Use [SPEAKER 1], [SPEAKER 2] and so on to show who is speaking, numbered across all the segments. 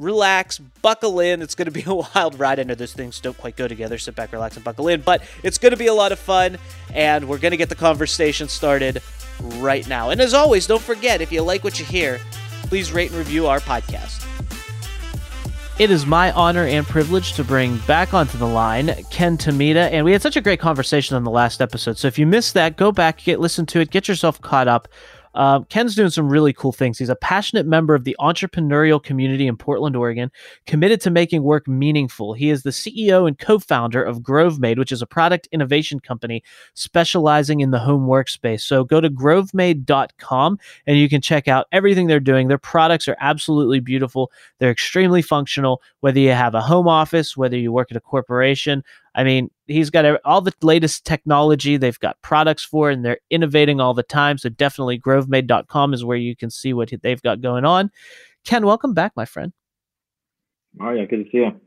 [SPEAKER 1] relax, buckle in. It's going to be a wild ride. I know those things don't quite go together. Sit back, relax, and buckle in, but it's going to be a lot of fun, and we're going to get the conversation started right now. And as always, don't forget if you like what you hear, please rate and review our podcast. It is my honor and privilege to bring back onto the line Ken Tomita, and we had such a great conversation on the last episode. So if you missed that, go back, get listen to it, get yourself caught up. Uh, Ken's doing some really cool things. He's a passionate member of the entrepreneurial community in Portland, Oregon, committed to making work meaningful. He is the CEO and co founder of GroveMade, which is a product innovation company specializing in the home workspace. So go to grovemade.com and you can check out everything they're doing. Their products are absolutely beautiful, they're extremely functional, whether you have a home office, whether you work at a corporation. I mean, he's got all the latest technology. They've got products for, and they're innovating all the time. So definitely, grovemade.com is where you can see what they've got going on. Ken, welcome back, my friend.
[SPEAKER 2] Mario, good to see you.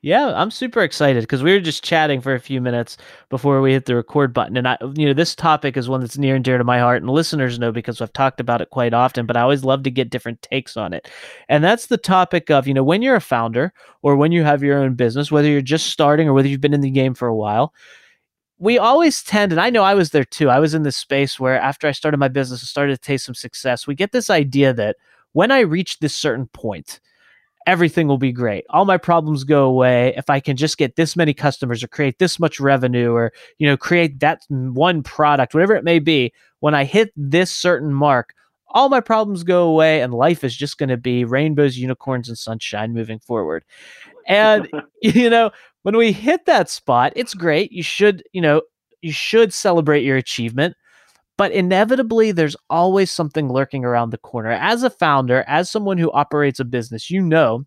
[SPEAKER 1] Yeah, I'm super excited because we were just chatting for a few minutes before we hit the record button, and I, you know, this topic is one that's near and dear to my heart, and listeners know because I've talked about it quite often. But I always love to get different takes on it, and that's the topic of you know when you're a founder or when you have your own business, whether you're just starting or whether you've been in the game for a while. We always tend, and I know I was there too. I was in this space where after I started my business and started to taste some success, we get this idea that when I reach this certain point, everything will be great. All my problems go away if I can just get this many customers or create this much revenue or, you know, create that one product, whatever it may be. When I hit this certain mark, all my problems go away and life is just going to be rainbows, unicorns, and sunshine moving forward. And, you know, when we hit that spot, it's great. You should, you know, you should celebrate your achievement but inevitably there's always something lurking around the corner. As a founder, as someone who operates a business, you know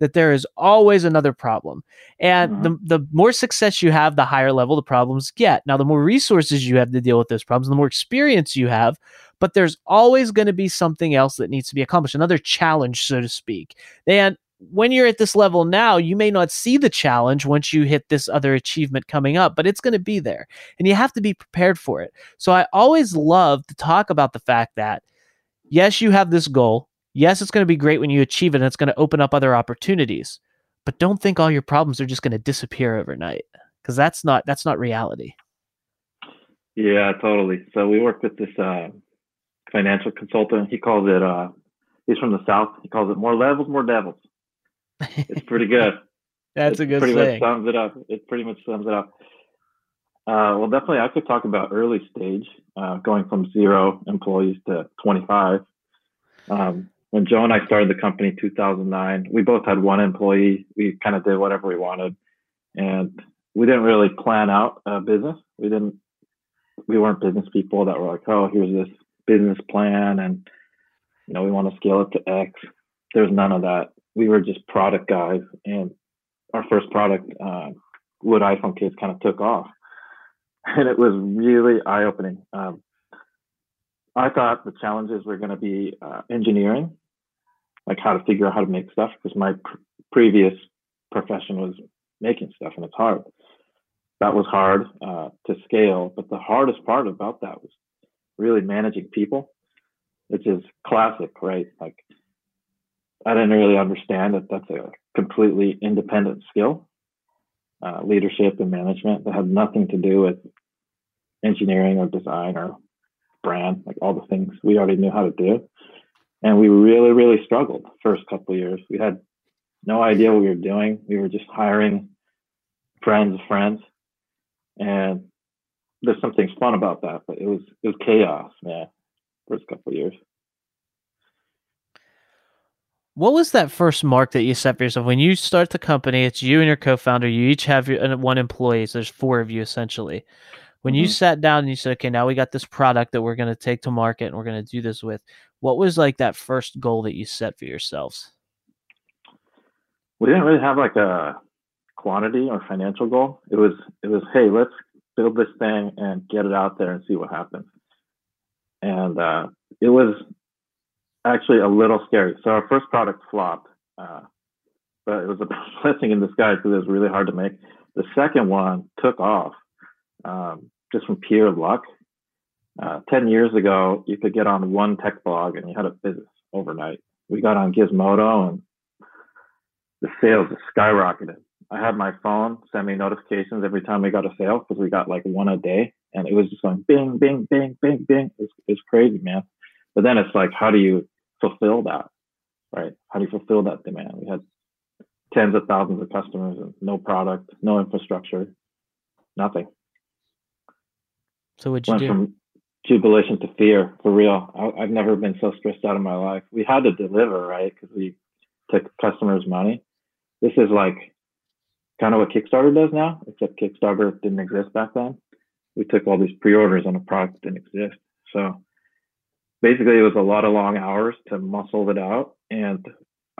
[SPEAKER 1] that there is always another problem. And mm-hmm. the, the more success you have, the higher level the problems get. Now, the more resources you have to deal with those problems, the more experience you have, but there's always going to be something else that needs to be accomplished, another challenge, so to speak. And when you're at this level now, you may not see the challenge once you hit this other achievement coming up, but it's going to be there and you have to be prepared for it. So I always love to talk about the fact that yes, you have this goal. Yes, it's going to be great when you achieve it and it's going to open up other opportunities. But don't think all your problems are just going to disappear overnight because that's not that's not reality.
[SPEAKER 2] Yeah, totally. So we work with this uh, financial consultant. He calls it uh, he's from the south. He calls it more levels, more devils it's pretty good.
[SPEAKER 1] That's
[SPEAKER 2] it
[SPEAKER 1] a good
[SPEAKER 2] pretty
[SPEAKER 1] saying.
[SPEAKER 2] much sums it up. It pretty much sums it up. Uh, well, definitely, I could talk about early stage, uh, going from zero employees to 25. Um, when Joe and I started the company in 2009, we both had one employee. We kind of did whatever we wanted, and we didn't really plan out a business. We didn't. We weren't business people that were like, "Oh, here's this business plan," and you know, we want to scale it to X. There's none of that we were just product guys, and our first product, uh, wood iPhone case, kind of took off, and it was really eye opening. Um, I thought the challenges were going to be uh, engineering, like how to figure out how to make stuff, because my pr- previous profession was making stuff, and it's hard. That was hard uh, to scale, but the hardest part about that was really managing people, which is classic, right? Like I didn't really understand that that's a completely independent skill, uh, leadership and management that had nothing to do with engineering or design or brand, like all the things we already knew how to do. And we really, really struggled first couple years. We had no idea what we were doing. We were just hiring friends of friends. And there's something fun about that, but it was it was chaos, man. First couple years.
[SPEAKER 1] What was that first mark that you set for yourself when you start the company? It's you and your co-founder. You each have your, one employee. So there's four of you essentially. When mm-hmm. you sat down and you said, "Okay, now we got this product that we're going to take to market and we're going to do this with," what was like that first goal that you set for yourselves?
[SPEAKER 2] We didn't really have like a quantity or financial goal. It was it was, hey, let's build this thing and get it out there and see what happens. And uh, it was actually a little scary. So our first product flopped, uh, but it was a blessing in disguise because it was really hard to make. The second one took off um, just from pure luck. Uh, 10 years ago, you could get on one tech blog and you had a business overnight. We got on Gizmodo and the sales skyrocketed. I had my phone send me notifications every time we got a sale because we got like one a day, and it was just going bing, bing, bing, bing, bing. It's it's crazy, man. But then it's like, how do you fulfill that, right? How do you fulfill that demand? We had tens of thousands of customers and no product, no infrastructure, nothing.
[SPEAKER 1] So what you Went do? From
[SPEAKER 2] jubilation to fear, for real. I, have never been so stressed out in my life. We had to deliver, right? Because we took customers' money. This is like kind of what Kickstarter does now, except Kickstarter didn't exist back then. We took all these pre-orders on a product that didn't exist. So basically, it was a lot of long hours to muscle it out and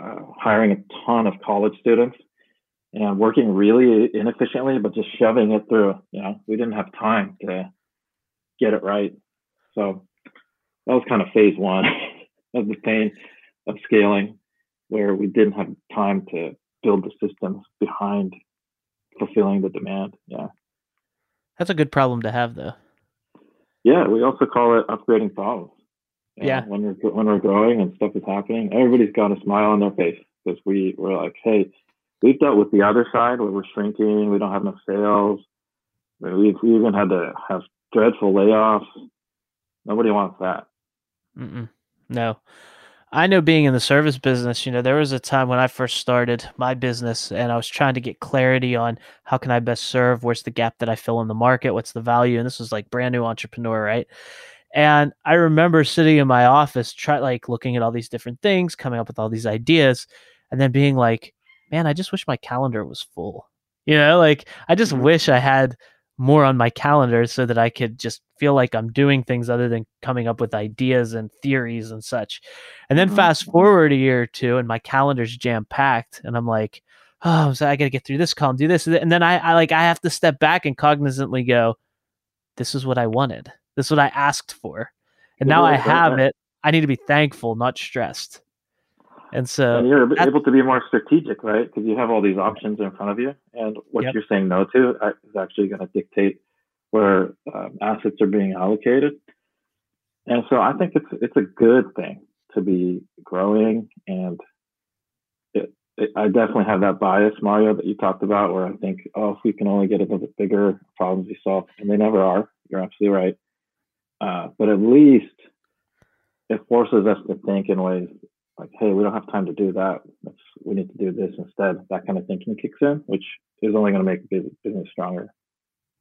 [SPEAKER 2] uh, hiring a ton of college students and working really inefficiently, but just shoving it through. You know, we didn't have time to get it right. So that was kind of phase one of the pain of scaling, where we didn't have time to build the systems behind fulfilling the demand. Yeah.
[SPEAKER 1] That's a good problem to have, though.
[SPEAKER 2] Yeah, we also call it upgrading problems.
[SPEAKER 1] You yeah.
[SPEAKER 2] Know, when we're when we're growing and stuff is happening, everybody's got a smile on their face because we we're like, hey, we've dealt with the other side where we're shrinking, we don't have enough sales. We've we even had to have dreadful layoffs. Nobody wants that.
[SPEAKER 1] Mm-mm. No. I know being in the service business, you know, there was a time when I first started my business and I was trying to get clarity on how can I best serve, where's the gap that I fill in the market, what's the value, and this was like brand new entrepreneur, right? And I remember sitting in my office, try like looking at all these different things, coming up with all these ideas, and then being like, man, I just wish my calendar was full. You know, like I just mm-hmm. wish I had more on my calendar so that I could just feel like I'm doing things other than coming up with ideas and theories and such. And then mm-hmm. fast forward a year or two and my calendar's jam packed and I'm like, oh, so I got to get through this column, do this. And then I, I like, I have to step back and cognizantly go, this is what I wanted. This is what I asked for. And now I have it. I need to be thankful, not stressed. And so
[SPEAKER 2] and you're able to be more strategic, right? Because you have all these options in front of you, and what yep. you're saying no to is actually going to dictate where um, assets are being allocated. And so I think it's it's a good thing to be growing, and it, it, I definitely have that bias, Mario, that you talked about, where I think, oh, if we can only get a little bit bigger, problems we solve, and they never are. You're absolutely right. Uh, but at least it forces us to think in ways like, hey, we don't have time to do that. Let's, we need to do this instead. That kind of thinking kicks in, which is only going to make business stronger.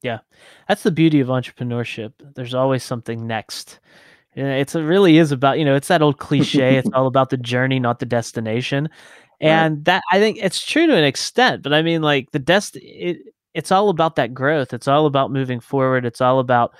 [SPEAKER 1] Yeah, that's the beauty of entrepreneurship. There's always something next. It's it really is about you know it's that old cliche. it's all about the journey, not the destination, and right. that I think it's true to an extent. But I mean, like the dest, it, it's all about that growth. It's all about moving forward. It's all about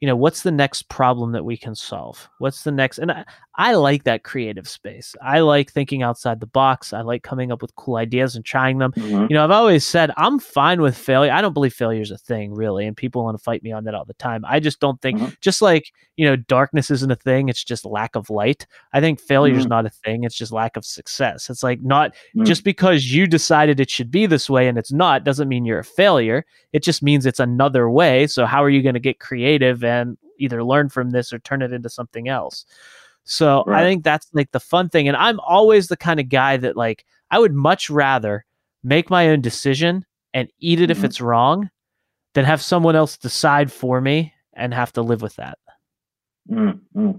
[SPEAKER 1] you know what's the next problem that we can solve? What's the next and I, like that creative space i like thinking outside the box i like coming up with cool ideas and trying them mm-hmm. you know i've always said i'm fine with failure i don't believe failure is a thing really and people want to fight me on that all the time i just don't think mm-hmm. just like you know darkness isn't a thing it's just lack of light i think failure is mm-hmm. not a thing it's just lack of success it's like not mm. just because you decided it should be this way and it's not doesn't mean you're a failure it just means it's another way so how are you going to get creative and either learn from this or turn it into something else. So right. I think that's like the fun thing. And I'm always the kind of guy that like I would much rather make my own decision and eat it mm-hmm. if it's wrong than have someone else decide for me and have to live with that.
[SPEAKER 2] Mm-hmm.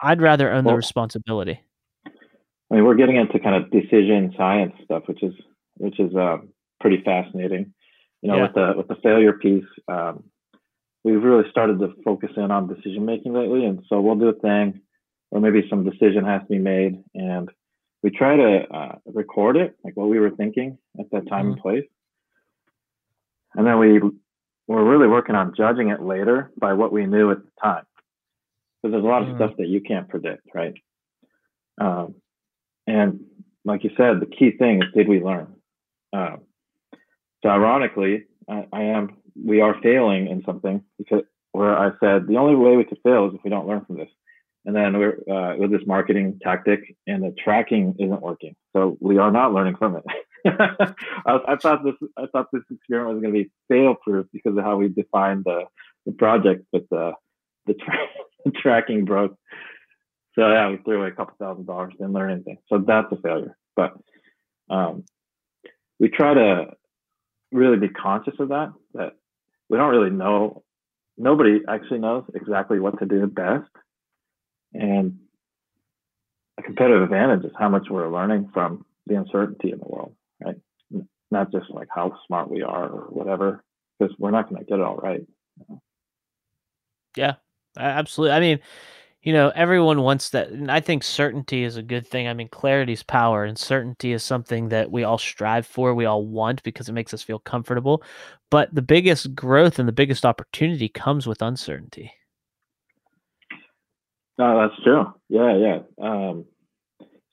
[SPEAKER 1] I'd rather own well, the responsibility.
[SPEAKER 2] I mean, we're getting into kind of decision science stuff, which is which is uh, pretty fascinating. You know, yeah. with the with the failure piece, um, we've really started to focus in on decision making lately. And so we'll do a thing, or maybe some decision has to be made, and we try to uh, record it, like what we were thinking at that time mm-hmm. and place. And then we we're really working on judging it later by what we knew at the time. Because there's a lot of mm-hmm. stuff that you can't predict, right? Um, and like you said, the key thing is did we learn? Um, so ironically, I, I, am we are failing in something because where I said the only way we could fail is if we don't learn from this. And then we're uh, with this marketing tactic, and the tracking isn't working, so we are not learning from it. I, I, thought this I thought this experiment was going to be fail proof because of how we defined the, the project, but the the, tra- the tracking broke. So yeah, we threw away a couple thousand dollars, didn't learn anything. So that's a failure. But um, we try to really be conscious of that. That we don't really know. Nobody actually knows exactly what to do best, and a competitive advantage is how much we're learning from the uncertainty in the world, right? Not just like how smart we are or whatever, because we're not going to get it all right.
[SPEAKER 1] Yeah, absolutely. I mean, you know, everyone wants that. And I think certainty is a good thing. I mean, clarity is power, and certainty is something that we all strive for, we all want because it makes us feel comfortable. But the biggest growth and the biggest opportunity comes with uncertainty.
[SPEAKER 2] No, that's true. Yeah, yeah. Um,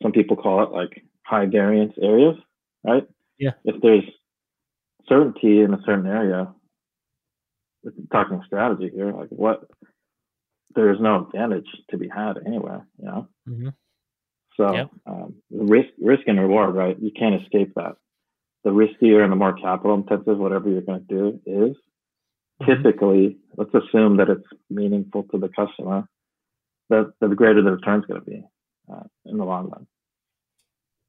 [SPEAKER 2] some people call it like high variance areas, right?
[SPEAKER 1] Yeah.
[SPEAKER 2] If there's certainty in a certain area, talking strategy here, like what there's no advantage to be had anywhere, you know. Mm-hmm. So yep. um, risk, risk and reward, right? You can't escape that. The riskier and the more capital intensive whatever you're going to do is, mm-hmm. typically, let's assume that it's meaningful to the customer. That the greater the return's going to be uh, in the long run.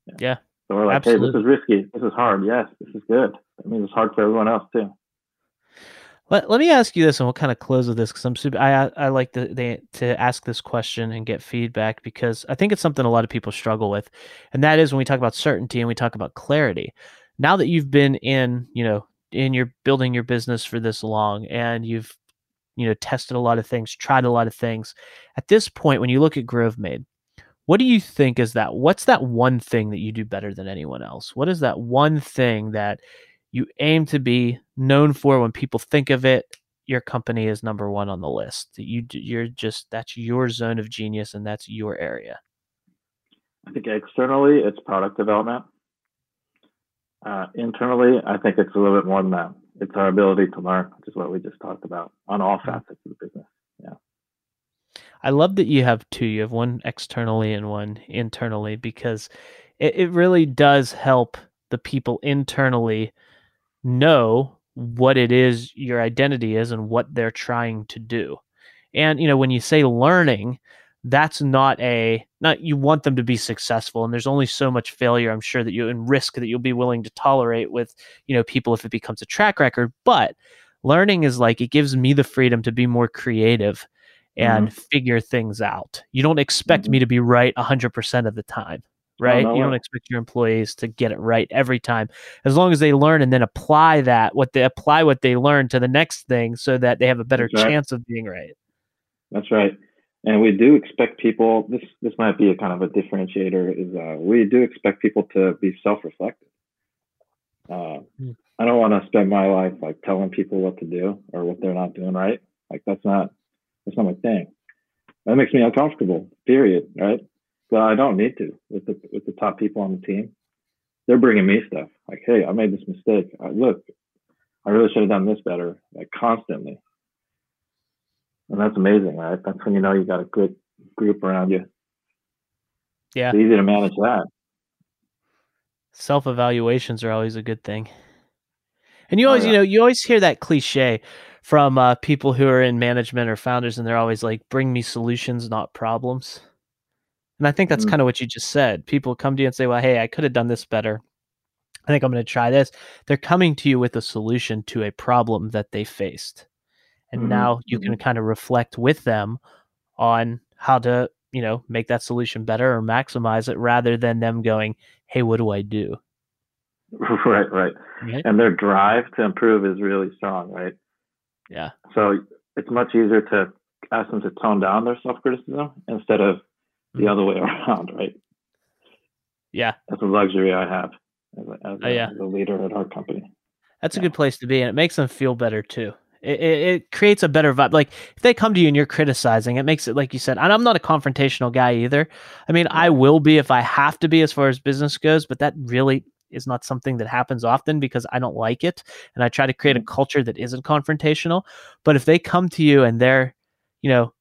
[SPEAKER 1] Yeah. yeah.
[SPEAKER 2] So we're like, Absolutely. hey, this is risky. This is hard. Yes, this is good. I mean, it's hard for everyone else too.
[SPEAKER 1] Let, let me ask you this, and we'll kind of close with this because I'm super. I I like to they, to ask this question and get feedback because I think it's something a lot of people struggle with, and that is when we talk about certainty and we talk about clarity. Now that you've been in, you know, in your building your business for this long, and you've, you know, tested a lot of things, tried a lot of things. At this point, when you look at GroveMade, what do you think is that? What's that one thing that you do better than anyone else? What is that one thing that you aim to be known for when people think of it your company is number one on the list you you're just that's your zone of genius and that's your area
[SPEAKER 2] i think externally it's product development uh, internally i think it's a little bit more than that it's our ability to learn which is what we just talked about on all mm-hmm. facets of the business yeah
[SPEAKER 1] i love that you have two you have one externally and one internally because it, it really does help the people internally know what it is your identity is and what they're trying to do. And you know, when you say learning, that's not a not you want them to be successful and there's only so much failure I'm sure that you and risk that you'll be willing to tolerate with, you know, people if it becomes a track record, but learning is like it gives me the freedom to be more creative and mm-hmm. figure things out. You don't expect mm-hmm. me to be right 100% of the time right? you don't expect your employees to get it right every time. As long as they learn and then apply that, what they apply what they learn to the next thing so that they have a better That's chance right. of being right.
[SPEAKER 2] That's right. And we do expect people this this might be a kind of a differentiator is uh, we do expect people to be self-reflective. Uh, hmm. I don't want to spend my life like telling people what to do or what they're not doing right. Like that's not that's not my thing. That makes me uncomfortable. Period. Right but I don't need to with the with the top people on the team. They're bringing me stuff like, "Hey, I made this mistake. I, look, I really should have done this better." Like constantly, and that's amazing, right? That's when you know you got a good group around you.
[SPEAKER 1] Yeah,
[SPEAKER 2] it's easy to manage that.
[SPEAKER 1] Self evaluations are always a good thing. And you oh, always, you know, you always hear that cliche from uh, people who are in management or founders, and they're always like, "Bring me solutions, not problems." And I think that's mm-hmm. kind of what you just said. People come to you and say, well, hey, I could have done this better. I think I'm going to try this. They're coming to you with a solution to a problem that they faced. And mm-hmm. now you can mm-hmm. kind of reflect with them on how to, you know, make that solution better or maximize it rather than them going, hey, what do I do?
[SPEAKER 2] Right, right. right? And their drive to improve is really strong, right?
[SPEAKER 1] Yeah.
[SPEAKER 2] So it's much easier to ask them to tone down their self criticism instead of the mm-hmm. other way around, right?
[SPEAKER 1] Yeah,
[SPEAKER 2] that's a luxury I have as a, as oh, yeah. as a leader at our company.
[SPEAKER 1] That's yeah. a good place to be, and it makes them feel better too. It, it, it, creates a better vibe. Like if they come to you and you're criticizing, it makes it like you said. And I'm not a confrontational guy either. I mean, I will be if I have to be as far as business goes, but that really is not something that happens often because I don't like it, and I try to create a mm-hmm. culture that isn't confrontational. But if they come to you and they're, you know,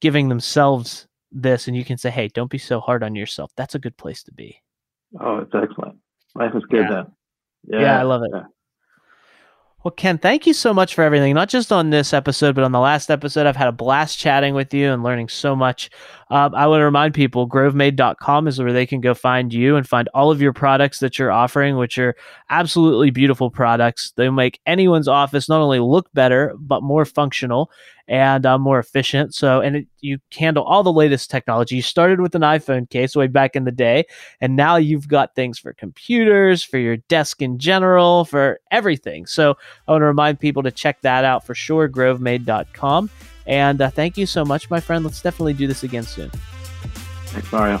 [SPEAKER 1] giving themselves this, and you can say, "Hey, don't be so hard on yourself," that's a good place to be.
[SPEAKER 2] Oh, it's excellent. Life is good
[SPEAKER 1] yeah.
[SPEAKER 2] then.
[SPEAKER 1] Yeah, yeah I love it. Yeah. Well, Ken, thank you so much for everything, not just on this episode, but on the last episode. I've had a blast chatting with you and learning so much. Uh, I want to remind people grovemade.com is where they can go find you and find all of your products that you're offering, which are absolutely beautiful products. They make anyone's office not only look better, but more functional and uh, more efficient. So, and it, you handle all the latest technology. You started with an iPhone case way back in the day, and now you've got things for computers, for your desk in general, for everything. So, I want to remind people to check that out for sure, grovemade.com. And uh, thank you so much, my friend. Let's definitely do this again soon.
[SPEAKER 2] Thanks, Mario.